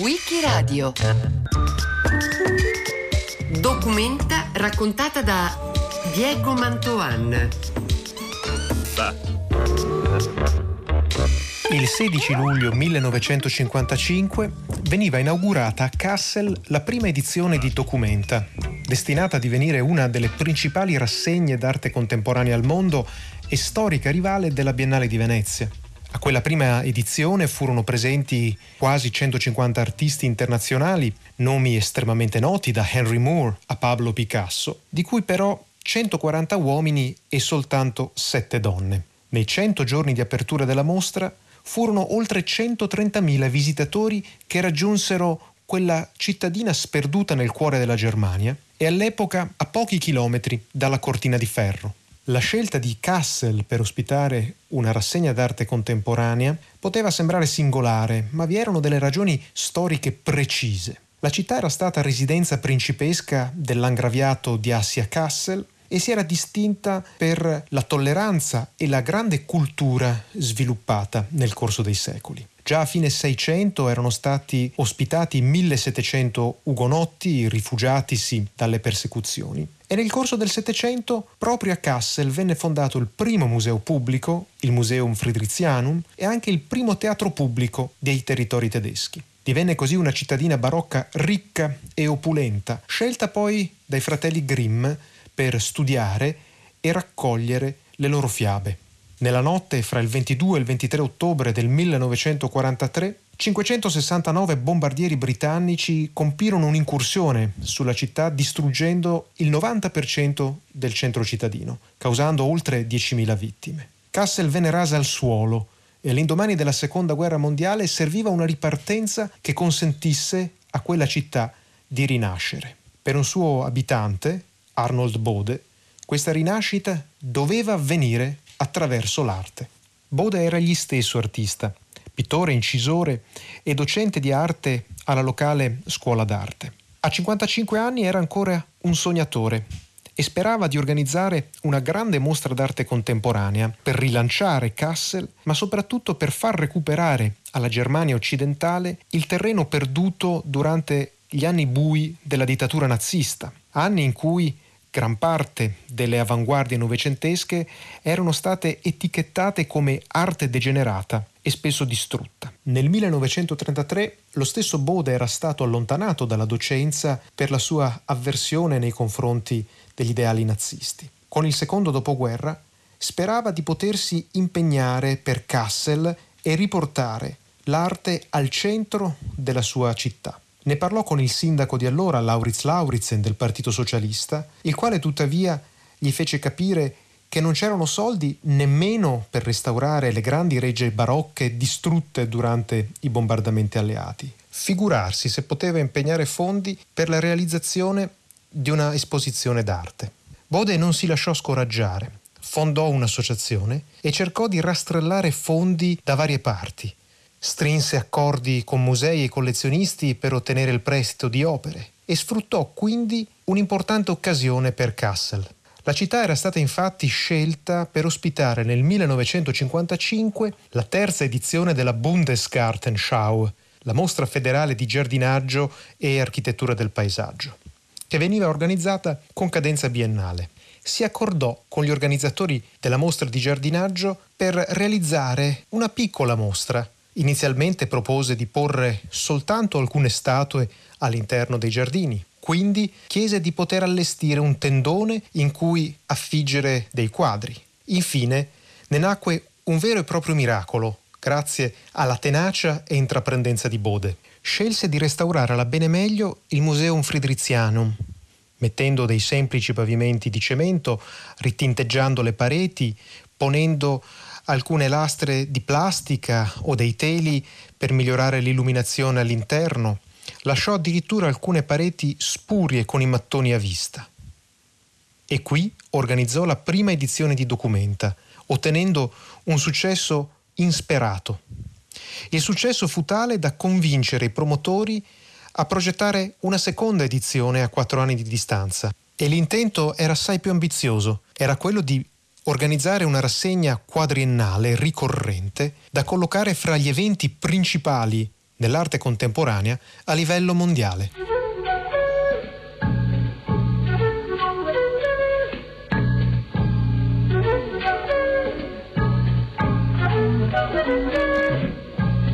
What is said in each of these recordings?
Wikiradio Documenta raccontata da Diego Mantoan. Il 16 luglio 1955 veniva inaugurata a Kassel la prima edizione di Documenta, destinata a divenire una delle principali rassegne d'arte contemporanea al mondo e storica rivale della Biennale di Venezia. A quella prima edizione furono presenti quasi 150 artisti internazionali, nomi estremamente noti da Henry Moore a Pablo Picasso, di cui però 140 uomini e soltanto 7 donne. Nei 100 giorni di apertura della mostra furono oltre 130.000 visitatori che raggiunsero quella cittadina sperduta nel cuore della Germania e all'epoca a pochi chilometri dalla cortina di ferro. La scelta di Kassel per ospitare una rassegna d'arte contemporanea poteva sembrare singolare, ma vi erano delle ragioni storiche precise. La città era stata residenza principesca dell'angraviato di Assia Kassel e si era distinta per la tolleranza e la grande cultura sviluppata nel corso dei secoli. Già a fine 600 erano stati ospitati 1700 ugonotti rifugiatisi dalle persecuzioni e nel corso del Settecento proprio a Kassel venne fondato il primo museo pubblico, il Museum Friedrichianum, e anche il primo teatro pubblico dei territori tedeschi. Divenne così una cittadina barocca ricca e opulenta, scelta poi dai fratelli Grimm per studiare e raccogliere le loro fiabe. Nella notte fra il 22 e il 23 ottobre del 1943, 569 bombardieri britannici compirono un'incursione sulla città distruggendo il 90% del centro cittadino, causando oltre 10.000 vittime. Kassel venne rasa al suolo e all'indomani della Seconda Guerra Mondiale serviva una ripartenza che consentisse a quella città di rinascere. Per un suo abitante, Arnold Bode, questa rinascita doveva avvenire attraverso l'arte. Bode era egli stesso artista, pittore, incisore e docente di arte alla locale scuola d'arte. A 55 anni era ancora un sognatore e sperava di organizzare una grande mostra d'arte contemporanea per rilanciare Kassel, ma soprattutto per far recuperare alla Germania occidentale il terreno perduto durante gli anni bui della dittatura nazista, anni in cui gran parte delle avanguardie novecentesche erano state etichettate come arte degenerata e spesso distrutta. Nel 1933 lo stesso Bode era stato allontanato dalla docenza per la sua avversione nei confronti degli ideali nazisti. Con il secondo dopoguerra sperava di potersi impegnare per Kassel e riportare l'arte al centro della sua città. Ne parlò con il sindaco di allora, Lauritz Lauritzen, del Partito Socialista, il quale tuttavia gli fece capire che non c'erano soldi nemmeno per restaurare le grandi regge barocche distrutte durante i bombardamenti alleati. Figurarsi se poteva impegnare fondi per la realizzazione di una esposizione d'arte. Bode non si lasciò scoraggiare, fondò un'associazione e cercò di rastrellare fondi da varie parti, Strinse accordi con musei e collezionisti per ottenere il prestito di opere e sfruttò quindi un'importante occasione per Kassel. La città era stata infatti scelta per ospitare nel 1955 la terza edizione della Bundesgartenschau, la mostra federale di giardinaggio e architettura del paesaggio, che veniva organizzata con cadenza biennale. Si accordò con gli organizzatori della mostra di giardinaggio per realizzare una piccola mostra Inizialmente propose di porre soltanto alcune statue all'interno dei giardini, quindi chiese di poter allestire un tendone in cui affiggere dei quadri. Infine ne nacque un vero e proprio miracolo, grazie alla tenacia e intraprendenza di Bode. Scelse di restaurare alla bene meglio il Museum Friedrichianum, mettendo dei semplici pavimenti di cemento, ritinteggiando le pareti, ponendo alcune lastre di plastica o dei teli per migliorare l'illuminazione all'interno, lasciò addirittura alcune pareti spurie con i mattoni a vista. E qui organizzò la prima edizione di Documenta, ottenendo un successo insperato. Il successo fu tale da convincere i promotori a progettare una seconda edizione a quattro anni di distanza. E l'intento era assai più ambizioso, era quello di organizzare una rassegna quadriennale ricorrente da collocare fra gli eventi principali nell'arte contemporanea a livello mondiale.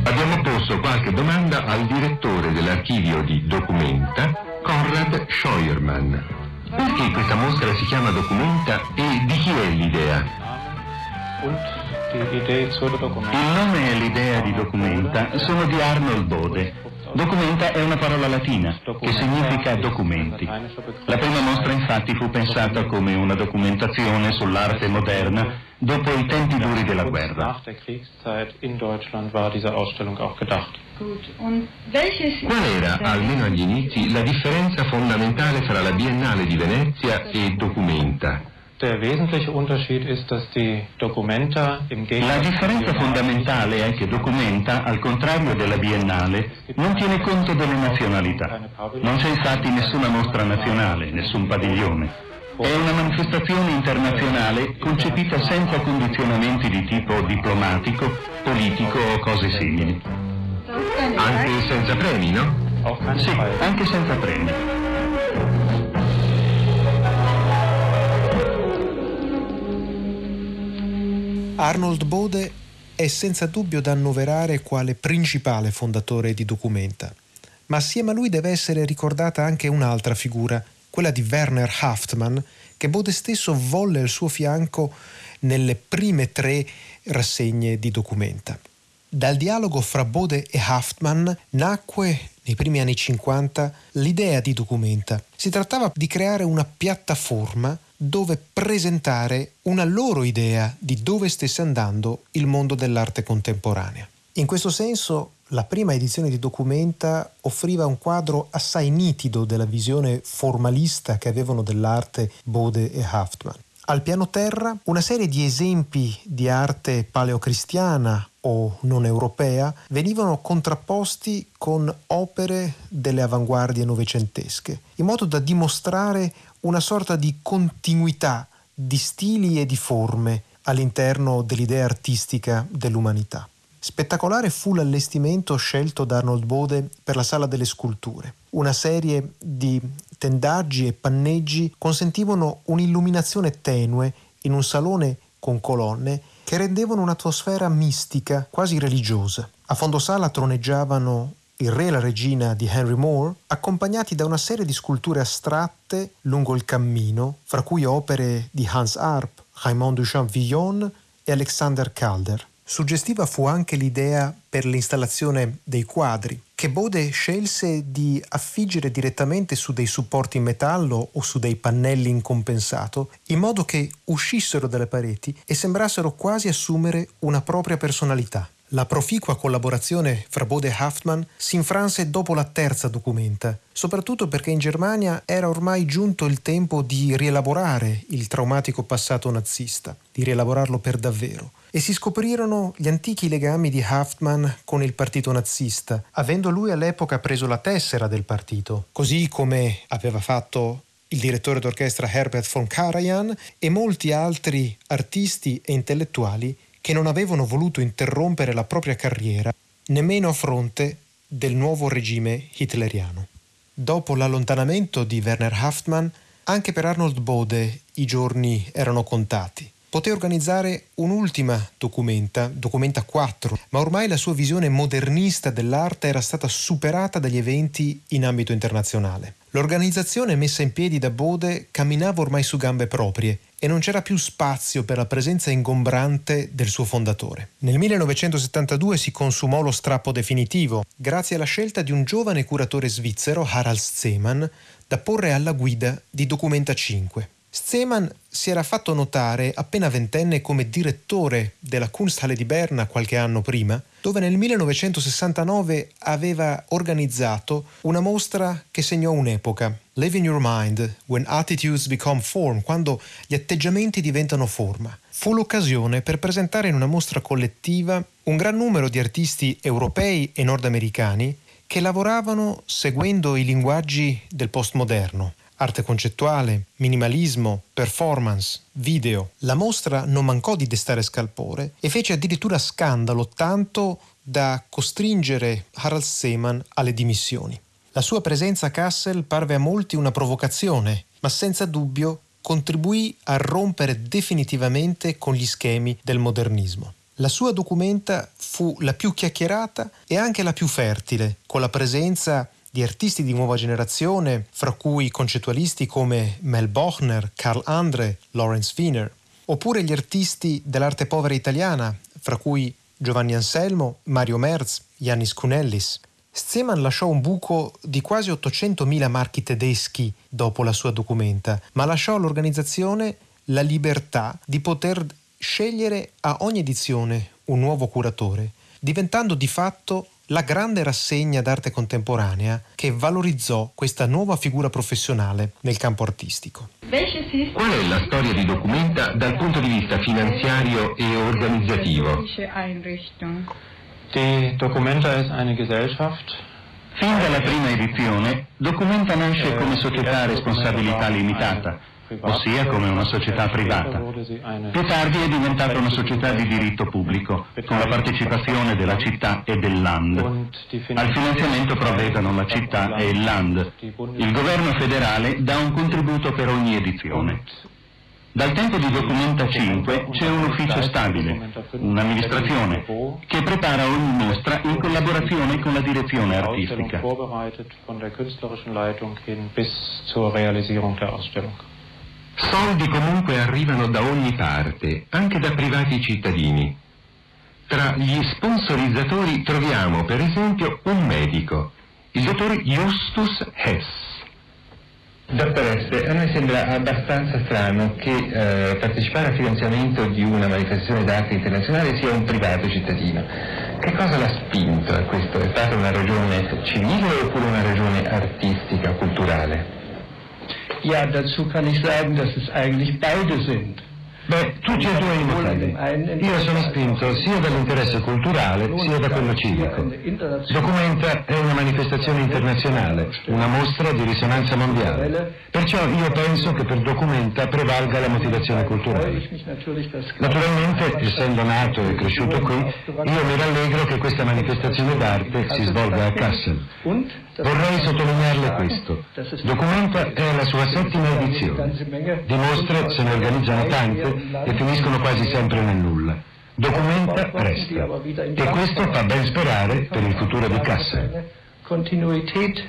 Abbiamo posto qualche domanda al direttore dell'archivio di Documenta, Konrad Scheuermann. Perché questa mostra si chiama Documenta e di chi è l'idea? Il nome e l'idea di Documenta sono di Arnold Bode. Documenta è una parola latina che significa documenti. La prima mostra infatti fu pensata come una documentazione sull'arte moderna dopo i tempi duri della guerra. Qual era, almeno agli inizi, la differenza fondamentale fra la Biennale di Venezia e Documenta? La differenza fondamentale è che Documenta, al contrario della Biennale, non tiene conto delle nazionalità. Non c'è infatti nessuna mostra nazionale, nessun padiglione. È una manifestazione internazionale concepita senza condizionamenti di tipo diplomatico, politico o cose simili. Anche senza premi, no? Sì, anche senza premi. Arnold Bode è senza dubbio da annoverare quale principale fondatore di Documenta, ma assieme a lui deve essere ricordata anche un'altra figura, quella di Werner Haftmann, che Bode stesso volle al suo fianco nelle prime tre rassegne di Documenta. Dal dialogo fra Bode e Haftmann nacque nei primi anni 50 l'idea di Documenta. Si trattava di creare una piattaforma dove presentare una loro idea di dove stesse andando il mondo dell'arte contemporanea. In questo senso la prima edizione di Documenta offriva un quadro assai nitido della visione formalista che avevano dell'arte Bode e Haftmann. Al piano terra una serie di esempi di arte paleocristiana o non europea venivano contrapposti con opere delle avanguardie novecentesche, in modo da dimostrare una sorta di continuità di stili e di forme all'interno dell'idea artistica dell'umanità. Spettacolare fu l'allestimento scelto da Arnold Bode per la Sala delle Sculture. Una serie di tendaggi e panneggi consentivano un'illuminazione tenue in un salone con colonne che rendevano un'atmosfera mistica, quasi religiosa. A fondo sala troneggiavano il re e la regina di Henry Moore, accompagnati da una serie di sculture astratte lungo il cammino, fra cui opere di Hans Arp, Raymond Duchamp-Villon e Alexander Calder. Suggestiva fu anche l'idea per l'installazione dei quadri, che Bode scelse di affiggere direttamente su dei supporti in metallo o su dei pannelli in compensato, in modo che uscissero dalle pareti e sembrassero quasi assumere una propria personalità. La proficua collaborazione fra Bode e Haftmann si infranse dopo la terza documenta, soprattutto perché in Germania era ormai giunto il tempo di rielaborare il traumatico passato nazista, di rielaborarlo per davvero. E si scoprirono gli antichi legami di Haftmann con il partito nazista, avendo lui all'epoca preso la tessera del partito, così come aveva fatto il direttore d'orchestra Herbert von Karajan e molti altri artisti e intellettuali che non avevano voluto interrompere la propria carriera nemmeno a fronte del nuovo regime hitleriano. Dopo l'allontanamento di Werner Haftmann, anche per Arnold Bode i giorni erano contati poté organizzare un'ultima documenta, Documenta 4, ma ormai la sua visione modernista dell'arte era stata superata dagli eventi in ambito internazionale. L'organizzazione messa in piedi da Bode camminava ormai su gambe proprie e non c'era più spazio per la presenza ingombrante del suo fondatore. Nel 1972 si consumò lo strappo definitivo, grazie alla scelta di un giovane curatore svizzero, Harald Zeman, da porre alla guida di Documenta 5. Zeman si era fatto notare appena ventenne come direttore della Kunsthalle di Berna qualche anno prima, dove nel 1969 aveva organizzato una mostra che segnò un'epoca, Live in Your Mind, When Attitudes Become Form, quando gli atteggiamenti diventano forma. Fu l'occasione per presentare in una mostra collettiva un gran numero di artisti europei e nordamericani che lavoravano seguendo i linguaggi del postmoderno, arte concettuale, minimalismo, performance, video. La mostra non mancò di destare scalpore e fece addirittura scandalo tanto da costringere Harald Seemann alle dimissioni. La sua presenza a Kassel parve a molti una provocazione, ma senza dubbio contribuì a rompere definitivamente con gli schemi del modernismo. La sua documenta fu la più chiacchierata e anche la più fertile, con la presenza di artisti di nuova generazione, fra cui concettualisti come Mel Bochner, Karl Andre, Lawrence Wiener, oppure gli artisti dell'arte povera italiana, fra cui Giovanni Anselmo, Mario Merz, Yannis Cunellis. Zeman lasciò un buco di quasi 800.000 marchi tedeschi dopo la sua documenta, ma lasciò all'organizzazione la libertà di poter scegliere a ogni edizione un nuovo curatore, diventando di fatto la grande rassegna d'arte contemporanea che valorizzò questa nuova figura professionale nel campo artistico. Qual è la storia di Documenta dal punto di vista finanziario e organizzativo? Die Documenta ist eine Gesellschaft. Fin dalla prima edizione, Documenta nasce come società a responsabilità limitata, ossia come una società privata. Più tardi è diventata una società di diritto pubblico, con la partecipazione della città e del Land. Al finanziamento provvedono la città e il Land. Il governo federale dà un contributo per ogni edizione. Dal tempo di Documenta 5 c'è un ufficio stabile, un'amministrazione, che prepara ogni mostra in collaborazione con la direzione artistica. Soldi comunque arrivano da ogni parte, anche da privati cittadini. Tra gli sponsorizzatori troviamo per esempio un medico, il dottor Justus Hess. Dottoresse, a noi sembra abbastanza strano che eh, partecipare al finanziamento di una manifestazione d'arte internazionale sia un privato cittadino. Che cosa l'ha spinto a questo? È stata una ragione civile oppure una ragione artistica, culturale? Ja, dazu kann ich sagen, dass es eigentlich beide sind. Beh, tutti e due i motivi. Io sono spinto sia dall'interesse culturale sia da quello civico. Documenta è una manifestazione internazionale, una mostra di risonanza mondiale. Perciò io penso che per Documenta prevalga la motivazione culturale. Naturalmente, essendo nato e cresciuto qui, io mi rallegro che questa manifestazione d'arte si svolga a Kassel. Vorrei sottolinearle questo. Documenta è alla sua settima edizione. Di mostre se ne organizzano tante e finiscono quasi sempre nel nulla. Documenta resta. E questo fa ben sperare per il futuro di Kassel. Kontinuität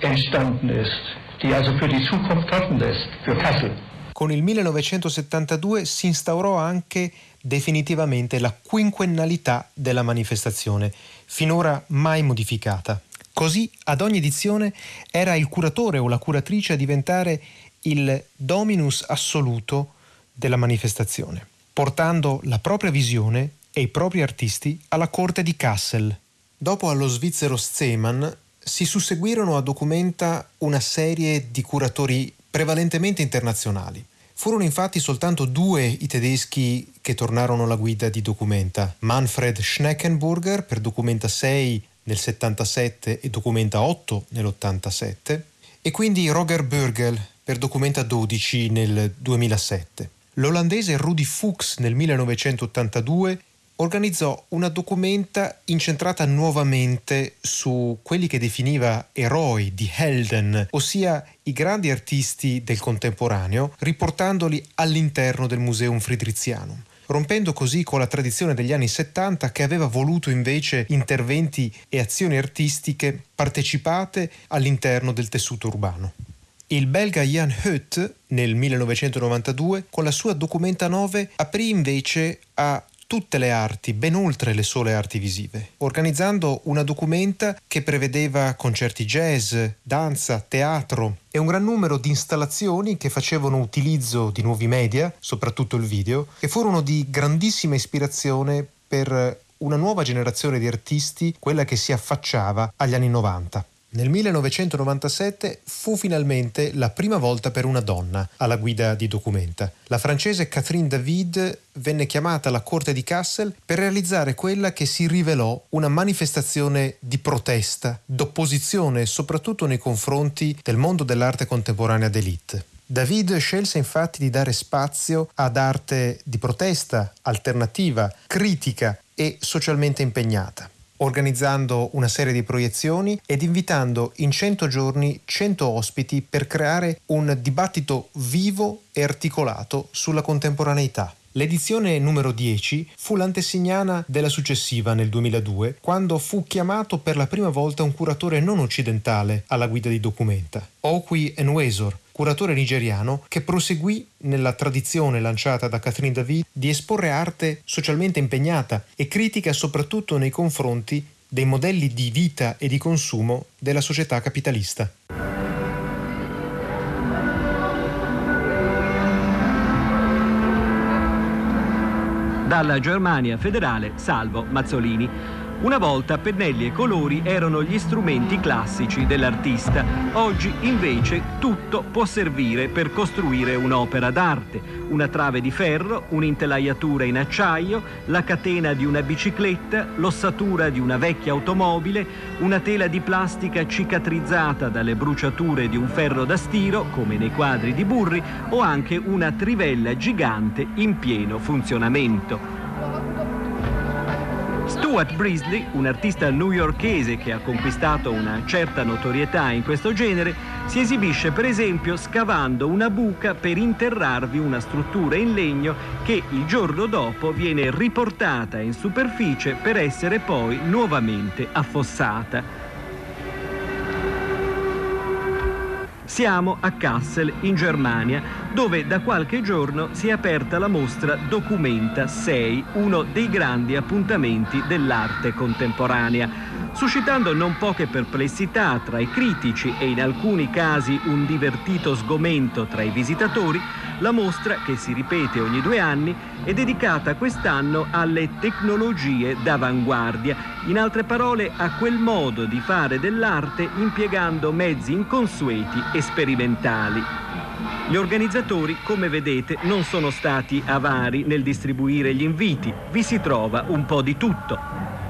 entstanden ist, die also für die Zukunft hoffen lässt, für Kassel. Con il 1972 si instaurò anche definitivamente la quinquennalità della manifestazione, finora mai modificata. Così ad ogni edizione era il curatore o la curatrice a diventare il dominus assoluto della manifestazione, portando la propria visione e i propri artisti alla corte di Kassel. Dopo allo svizzero Zeeman si susseguirono a Documenta una serie di curatori prevalentemente internazionali. Furono infatti soltanto due i tedeschi che tornarono alla guida di Documenta, Manfred Schneckenburger per Documenta 6 nel 77 e Documenta 8 nell'87 e quindi Roger Burgel per Documenta 12 nel 2007. L'olandese Rudy Fuchs nel 1982 organizzò una documenta incentrata nuovamente su quelli che definiva eroi di Helden, ossia i grandi artisti del contemporaneo, riportandoli all'interno del Museum Friedrichianum rompendo così con la tradizione degli anni 70 che aveva voluto invece interventi e azioni artistiche partecipate all'interno del tessuto urbano. Il belga Jan Hutt nel 1992 con la sua Documenta 9 aprì invece a tutte le arti, ben oltre le sole arti visive, organizzando una documenta che prevedeva concerti jazz, danza, teatro e un gran numero di installazioni che facevano utilizzo di nuovi media, soprattutto il video, che furono di grandissima ispirazione per una nuova generazione di artisti, quella che si affacciava agli anni 90. Nel 1997 fu finalmente la prima volta per una donna alla guida di Documenta. La francese Catherine David venne chiamata alla corte di Kassel per realizzare quella che si rivelò una manifestazione di protesta, d'opposizione soprattutto nei confronti del mondo dell'arte contemporanea d'élite. David scelse infatti di dare spazio ad arte di protesta, alternativa, critica e socialmente impegnata organizzando una serie di proiezioni ed invitando in 100 giorni 100 ospiti per creare un dibattito vivo e articolato sulla contemporaneità. L'edizione numero 10 fu l'antesignana della successiva nel 2002, quando fu chiamato per la prima volta un curatore non occidentale alla guida di Documenta, Okwi Enwesor, curatore nigeriano che proseguì nella tradizione lanciata da Catherine David di esporre arte socialmente impegnata e critica soprattutto nei confronti dei modelli di vita e di consumo della società capitalista. Dalla Germania federale, Salvo Mazzolini. Una volta pennelli e colori erano gli strumenti classici dell'artista. Oggi invece tutto può servire per costruire un'opera d'arte. Una trave di ferro, un'intelaiatura in acciaio, la catena di una bicicletta, l'ossatura di una vecchia automobile, una tela di plastica cicatrizzata dalle bruciature di un ferro da stiro, come nei quadri di Burri, o anche una trivella gigante in pieno funzionamento. Stuart Brisley, un artista newyorkese che ha conquistato una certa notorietà in questo genere, si esibisce per esempio scavando una buca per interrarvi una struttura in legno che il giorno dopo viene riportata in superficie per essere poi nuovamente affossata. Siamo a Kassel, in Germania, dove da qualche giorno si è aperta la mostra Documenta 6, uno dei grandi appuntamenti dell'arte contemporanea, suscitando non poche perplessità tra i critici e in alcuni casi un divertito sgomento tra i visitatori, la mostra, che si ripete ogni due anni, è dedicata quest'anno alle tecnologie d'avanguardia, in altre parole a quel modo di fare dell'arte impiegando mezzi inconsueti e sperimentali. Gli organizzatori, come vedete, non sono stati avari nel distribuire gli inviti, vi si trova un po' di tutto.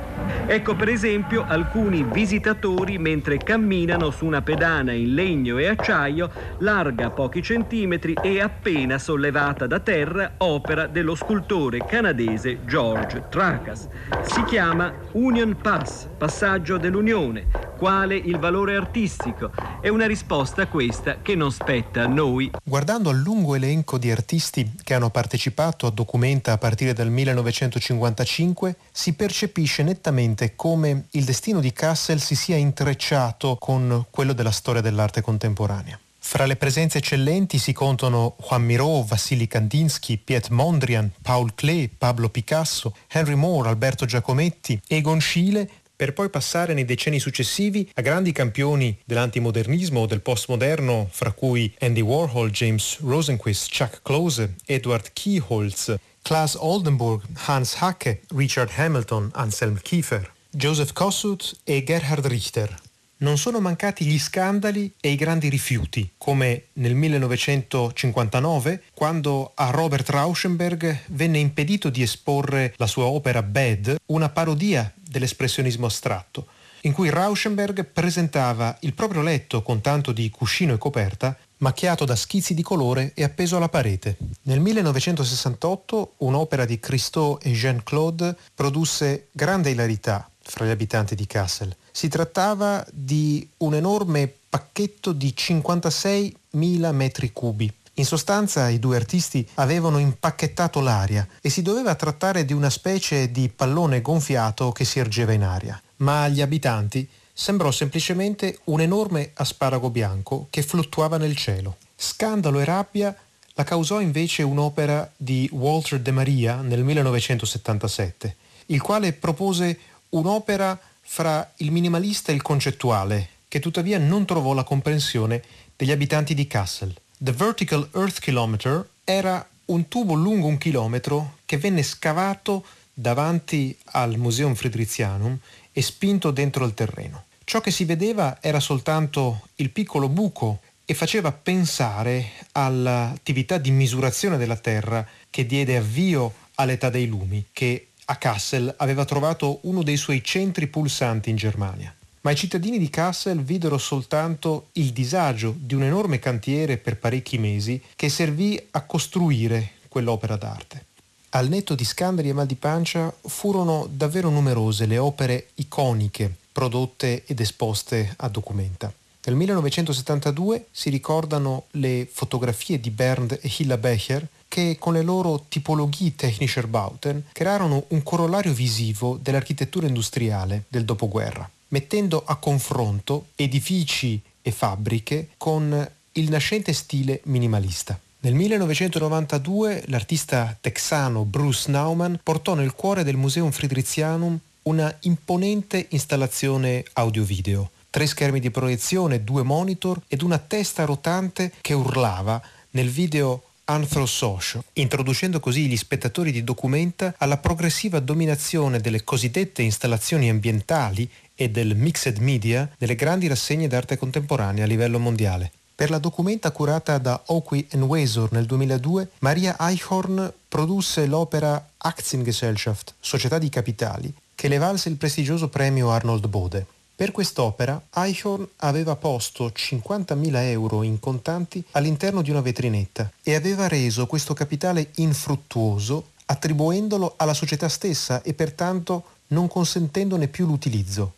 Ecco per esempio alcuni visitatori mentre camminano su una pedana in legno e acciaio larga pochi centimetri e appena sollevata da terra, opera dello scultore canadese George Tracas. Si chiama Union Pass, passaggio dell'Unione. Quale il valore artistico? È una risposta questa che non spetta a noi. Guardando al lungo elenco di artisti che hanno partecipato a Documenta a partire dal 1955, si percepisce nettamente come il destino di Kassel si sia intrecciato con quello della storia dell'arte contemporanea. Fra le presenze eccellenti si contano Juan Miró, Vassili Kandinsky, Piet Mondrian, Paul Klee, Pablo Picasso, Henry Moore, Alberto Giacometti, Egon Schiele, per poi passare nei decenni successivi a grandi campioni dell'antimodernismo o del postmoderno, fra cui Andy Warhol, James Rosenquist, Chuck Close, Edward Keyholz, Klaas Oldenburg, Hans Hacke, Richard Hamilton, Anselm Kiefer, Joseph Kossuth e Gerhard Richter. Non sono mancati gli scandali e i grandi rifiuti, come nel 1959, quando a Robert Rauschenberg venne impedito di esporre la sua opera Bad, una parodia dell'espressionismo astratto, in cui Rauschenberg presentava il proprio letto con tanto di cuscino e coperta macchiato da schizzi di colore e appeso alla parete. Nel 1968 un'opera di Christophe e Jean-Claude produsse grande ilarità fra gli abitanti di Kassel. Si trattava di un enorme pacchetto di 56.000 metri cubi. In sostanza i due artisti avevano impacchettato l'aria e si doveva trattare di una specie di pallone gonfiato che si ergeva in aria. Ma agli abitanti sembrò semplicemente un enorme asparago bianco che fluttuava nel cielo. Scandalo e rabbia la causò invece un'opera di Walter de Maria nel 1977, il quale propose un'opera fra il minimalista e il concettuale, che tuttavia non trovò la comprensione degli abitanti di Kassel. The Vertical Earth Kilometer era un tubo lungo un chilometro che venne scavato davanti al Museum Friedrichianum e spinto dentro il terreno. Ciò che si vedeva era soltanto il piccolo buco e faceva pensare all'attività di misurazione della Terra che diede avvio all'età dei lumi, che a Kassel aveva trovato uno dei suoi centri pulsanti in Germania. Ma i cittadini di Kassel videro soltanto il disagio di un enorme cantiere per parecchi mesi che servì a costruire quell'opera d'arte. Al netto di scandali e mal di pancia furono davvero numerose le opere iconiche prodotte ed esposte a Documenta. Nel 1972 si ricordano le fotografie di Bernd e Hilla Becher che con le loro tipologie Technischer Bauten crearono un corollario visivo dell'architettura industriale del dopoguerra, mettendo a confronto edifici e fabbriche con il nascente stile minimalista. Nel 1992 l'artista texano Bruce Nauman portò nel cuore del Museum Friedrichianum una imponente installazione audio-video, tre schermi di proiezione, due monitor ed una testa rotante che urlava nel video Anthrosocio, introducendo così gli spettatori di Documenta alla progressiva dominazione delle cosiddette installazioni ambientali e del mixed media nelle grandi rassegne d'arte contemporanea a livello mondiale. Per la documenta curata da Oakley Weisor nel 2002, Maria Eichhorn produsse l'opera Aktiengesellschaft, Società di Capitali, che le valse il prestigioso premio Arnold Bode. Per quest'opera Eichhorn aveva posto 50.000 euro in contanti all'interno di una vetrinetta e aveva reso questo capitale infruttuoso attribuendolo alla società stessa e pertanto non consentendone più l'utilizzo.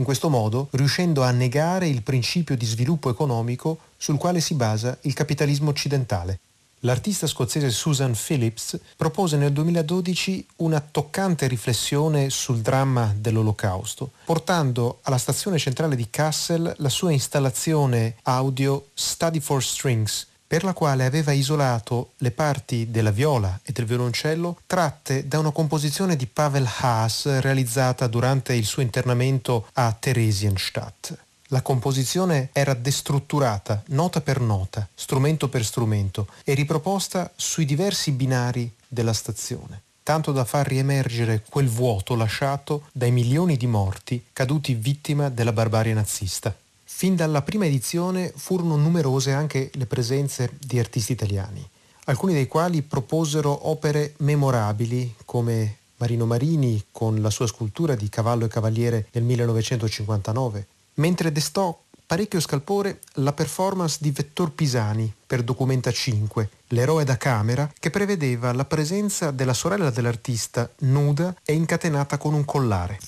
In questo modo riuscendo a negare il principio di sviluppo economico sul quale si basa il capitalismo occidentale. L'artista scozzese Susan Phillips propose nel 2012 una toccante riflessione sul dramma dell'Olocausto, portando alla stazione centrale di Kassel la sua installazione audio Study for Strings, per la quale aveva isolato le parti della viola e del violoncello tratte da una composizione di Pavel Haas realizzata durante il suo internamento a Theresienstadt. La composizione era destrutturata, nota per nota, strumento per strumento, e riproposta sui diversi binari della stazione, tanto da far riemergere quel vuoto lasciato dai milioni di morti caduti vittima della barbarie nazista. Fin dalla prima edizione furono numerose anche le presenze di artisti italiani, alcuni dei quali proposero opere memorabili come Marino Marini con la sua scultura di Cavallo e Cavaliere nel 1959, mentre destò parecchio scalpore la performance di Vettor Pisani per Documenta 5, l'eroe da camera, che prevedeva la presenza della sorella dell'artista nuda e incatenata con un collare.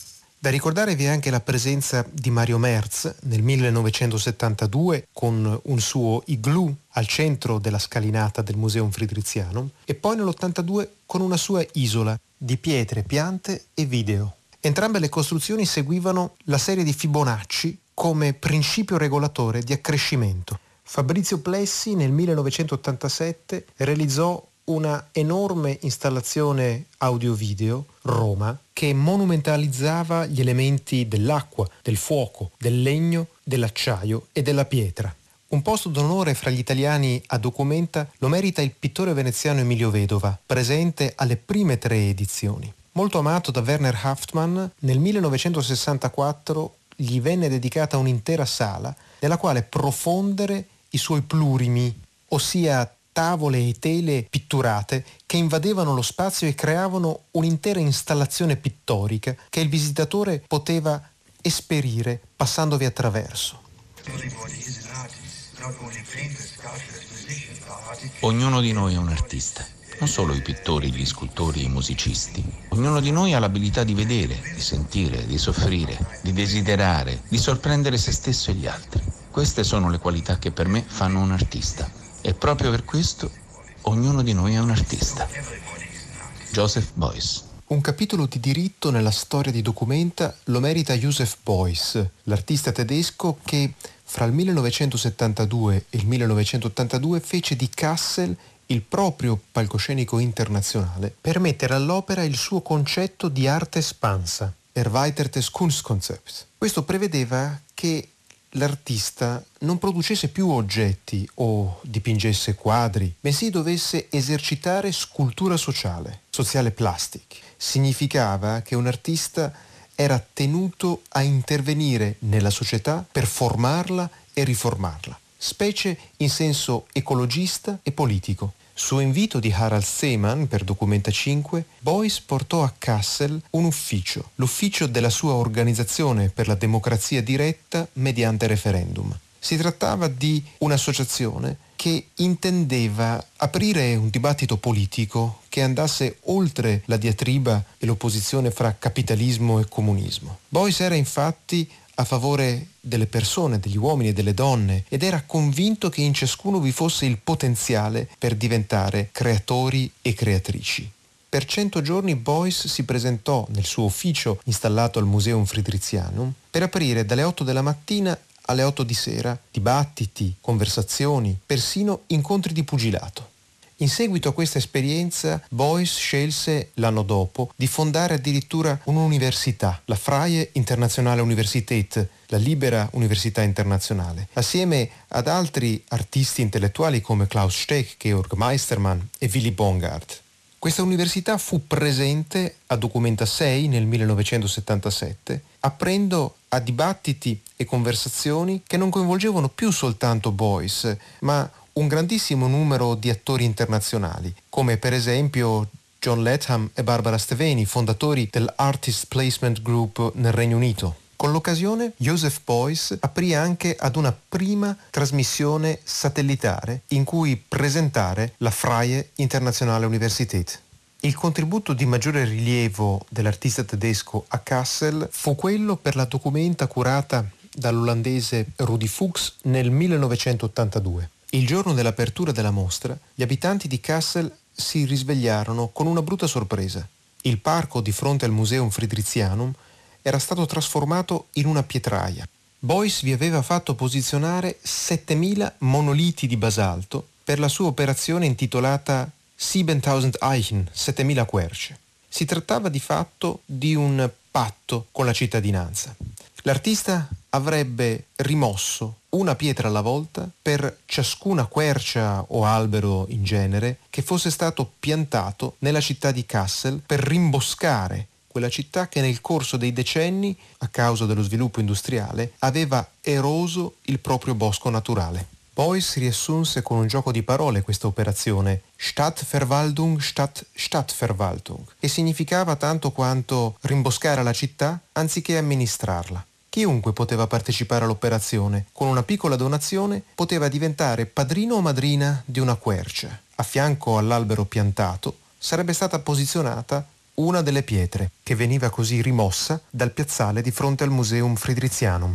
Da ricordare vi è anche la presenza di Mario Merz nel 1972 con un suo igloo al centro della scalinata del Museum Friedrichianum e poi nell'82 con una sua isola di pietre, piante e video. Entrambe le costruzioni seguivano la serie di Fibonacci come principio regolatore di accrescimento. Fabrizio Plessi nel 1987 realizzò una enorme installazione audio-video, Roma, che monumentalizzava gli elementi dell'acqua, del fuoco, del legno, dell'acciaio e della pietra. Un posto d'onore fra gli italiani a Documenta lo merita il pittore veneziano Emilio Vedova, presente alle prime tre edizioni. Molto amato da Werner Haftmann, nel 1964 gli venne dedicata un'intera sala nella quale profondere i suoi plurimi, ossia tavole e tele pitturate che invadevano lo spazio e creavano un'intera installazione pittorica che il visitatore poteva esperire passandovi attraverso. Ognuno di noi è un artista non solo i pittori, gli scultori, i musicisti. Ognuno di noi ha l'abilità di vedere, di sentire, di soffrire, di desiderare, di sorprendere se stesso e gli altri. Queste sono le qualità che per me fanno un artista. E proprio per questo ognuno di noi è un artista. Joseph Beuys. Un capitolo di diritto nella storia di Documenta lo merita Joseph Beuys, l'artista tedesco che fra il 1972 e il 1982 fece di Kassel il proprio palcoscenico internazionale per mettere all'opera il suo concetto di arte espansa, Erweitertes Kunstkonzept. Questo prevedeva che l'artista non producesse più oggetti o dipingesse quadri, bensì dovesse esercitare scultura sociale, sociale plastic. Significava che un artista era tenuto a intervenire nella società per formarla e riformarla, specie in senso ecologista e politico. Su invito di Harald Seemann per Documenta 5, Beuys portò a Kassel un ufficio, l'ufficio della sua organizzazione per la democrazia diretta mediante referendum. Si trattava di un'associazione che intendeva aprire un dibattito politico che andasse oltre la diatriba e l'opposizione fra capitalismo e comunismo. Beuys era infatti a favore delle persone, degli uomini e delle donne ed era convinto che in ciascuno vi fosse il potenziale per diventare creatori e creatrici. Per cento giorni Beuys si presentò nel suo ufficio installato al Museum Friedrichianum per aprire dalle 8 della mattina alle 8 di sera dibattiti, conversazioni, persino incontri di pugilato. In seguito a questa esperienza, Beuys scelse l'anno dopo di fondare addirittura un'università, la Freie Internationale Universität, la Libera Università Internazionale, assieme ad altri artisti intellettuali come Klaus Steck, Georg Meistermann e Willy Bongard. Questa università fu presente a Documenta 6 nel 1977, aprendo a dibattiti e conversazioni che non coinvolgevano più soltanto Beuys, ma un grandissimo numero di attori internazionali, come per esempio John Latham e Barbara Steveni, fondatori dell'Artist Placement Group nel Regno Unito. Con l'occasione, Joseph Beuys aprì anche ad una prima trasmissione satellitare in cui presentare la Freie Internationale Universität. Il contributo di maggiore rilievo dell'artista tedesco a Kassel fu quello per la documenta curata dall'olandese Rudi Fuchs nel 1982. Il giorno dell'apertura della mostra, gli abitanti di Kassel si risvegliarono con una brutta sorpresa. Il parco di fronte al Museum Friedrichianum era stato trasformato in una pietraia. Beuys vi aveva fatto posizionare 7000 monoliti di basalto per la sua operazione intitolata 7000 Eichen, 7000 querce. Si trattava di fatto di un patto con la cittadinanza. L'artista avrebbe rimosso una pietra alla volta per ciascuna quercia o albero in genere che fosse stato piantato nella città di Kassel per rimboscare quella città che nel corso dei decenni, a causa dello sviluppo industriale, aveva eroso il proprio bosco naturale. Si riassunse con un gioco di parole questa operazione Stadtverwaltung statt Stadtverwaltung, che significava tanto quanto rimboscare la città anziché amministrarla. Chiunque poteva partecipare all'operazione, con una piccola donazione poteva diventare padrino o madrina di una quercia. A fianco all'albero piantato sarebbe stata posizionata una delle pietre, che veniva così rimossa dal piazzale di fronte al Museum Friedrichianum.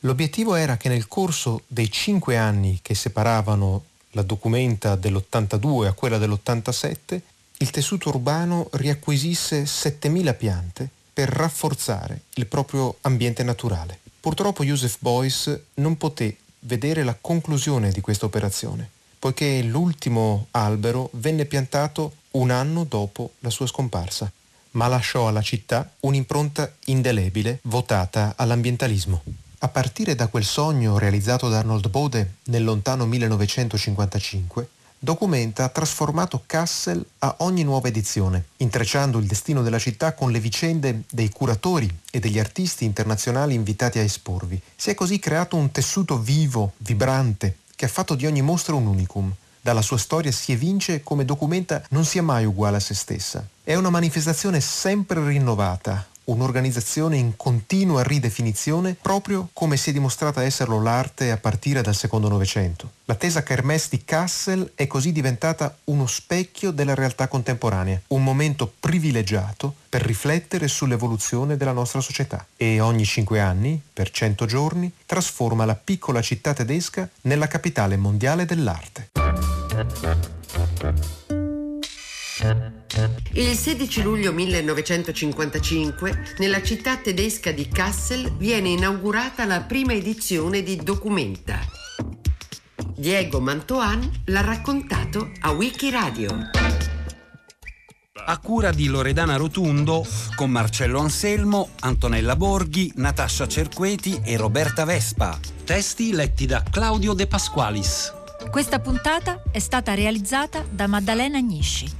L'obiettivo era che nel corso dei cinque anni che separavano la documenta dell'82 a quella dell'87, il tessuto urbano riacquisisse 7.000 piante per rafforzare il proprio ambiente naturale. Purtroppo Joseph Beuys non poté vedere la conclusione di questa operazione, poiché l'ultimo albero venne piantato un anno dopo la sua scomparsa, ma lasciò alla città un'impronta indelebile votata all'ambientalismo. A partire da quel sogno realizzato da Arnold Bode nel lontano 1955, Documenta ha trasformato Kassel a ogni nuova edizione, intrecciando il destino della città con le vicende dei curatori e degli artisti internazionali invitati a esporvi. Si è così creato un tessuto vivo, vibrante, che ha fatto di ogni mostra un unicum. Dalla sua storia si evince come Documenta non sia mai uguale a se stessa. È una manifestazione sempre rinnovata, un'organizzazione in continua ridefinizione, proprio come si è dimostrata esserlo l'arte a partire dal secondo Novecento. L'attesa Kermesse di Kassel è così diventata uno specchio della realtà contemporanea, un momento privilegiato per riflettere sull'evoluzione della nostra società e ogni cinque anni, per cento giorni, trasforma la piccola città tedesca nella capitale mondiale dell'arte. Il 16 luglio 1955, nella città tedesca di Kassel, viene inaugurata la prima edizione di Documenta. Diego Mantoan l'ha raccontato a Wikiradio. A cura di Loredana Rotundo, con Marcello Anselmo, Antonella Borghi, Natascia Cerqueti e Roberta Vespa. Testi letti da Claudio De Pasqualis. Questa puntata è stata realizzata da Maddalena Agnisci.